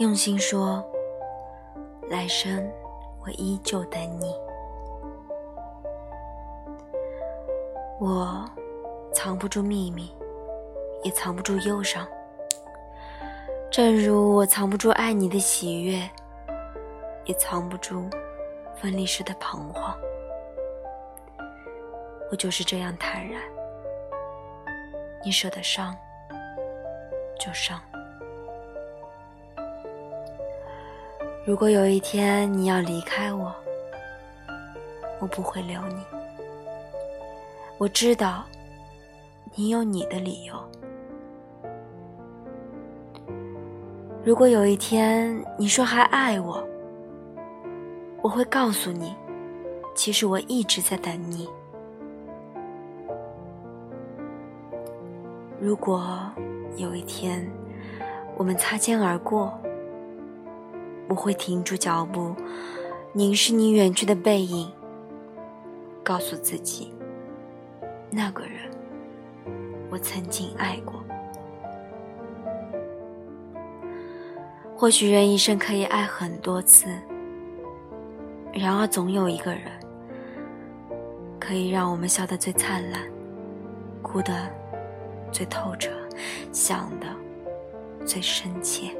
用心说，来生我依旧等你。我藏不住秘密，也藏不住忧伤。正如我藏不住爱你的喜悦，也藏不住分离时的彷徨。我就是这样坦然，你舍得伤就伤。如果有一天你要离开我，我不会留你。我知道，你有你的理由。如果有一天你说还爱我，我会告诉你，其实我一直在等你。如果有一天我们擦肩而过，我会停住脚步，凝视你远去的背影，告诉自己。那个人，我曾经爱过。或许人一生可以爱很多次，然而总有一个人，可以让我们笑得最灿烂，哭得最透彻，想的最深切。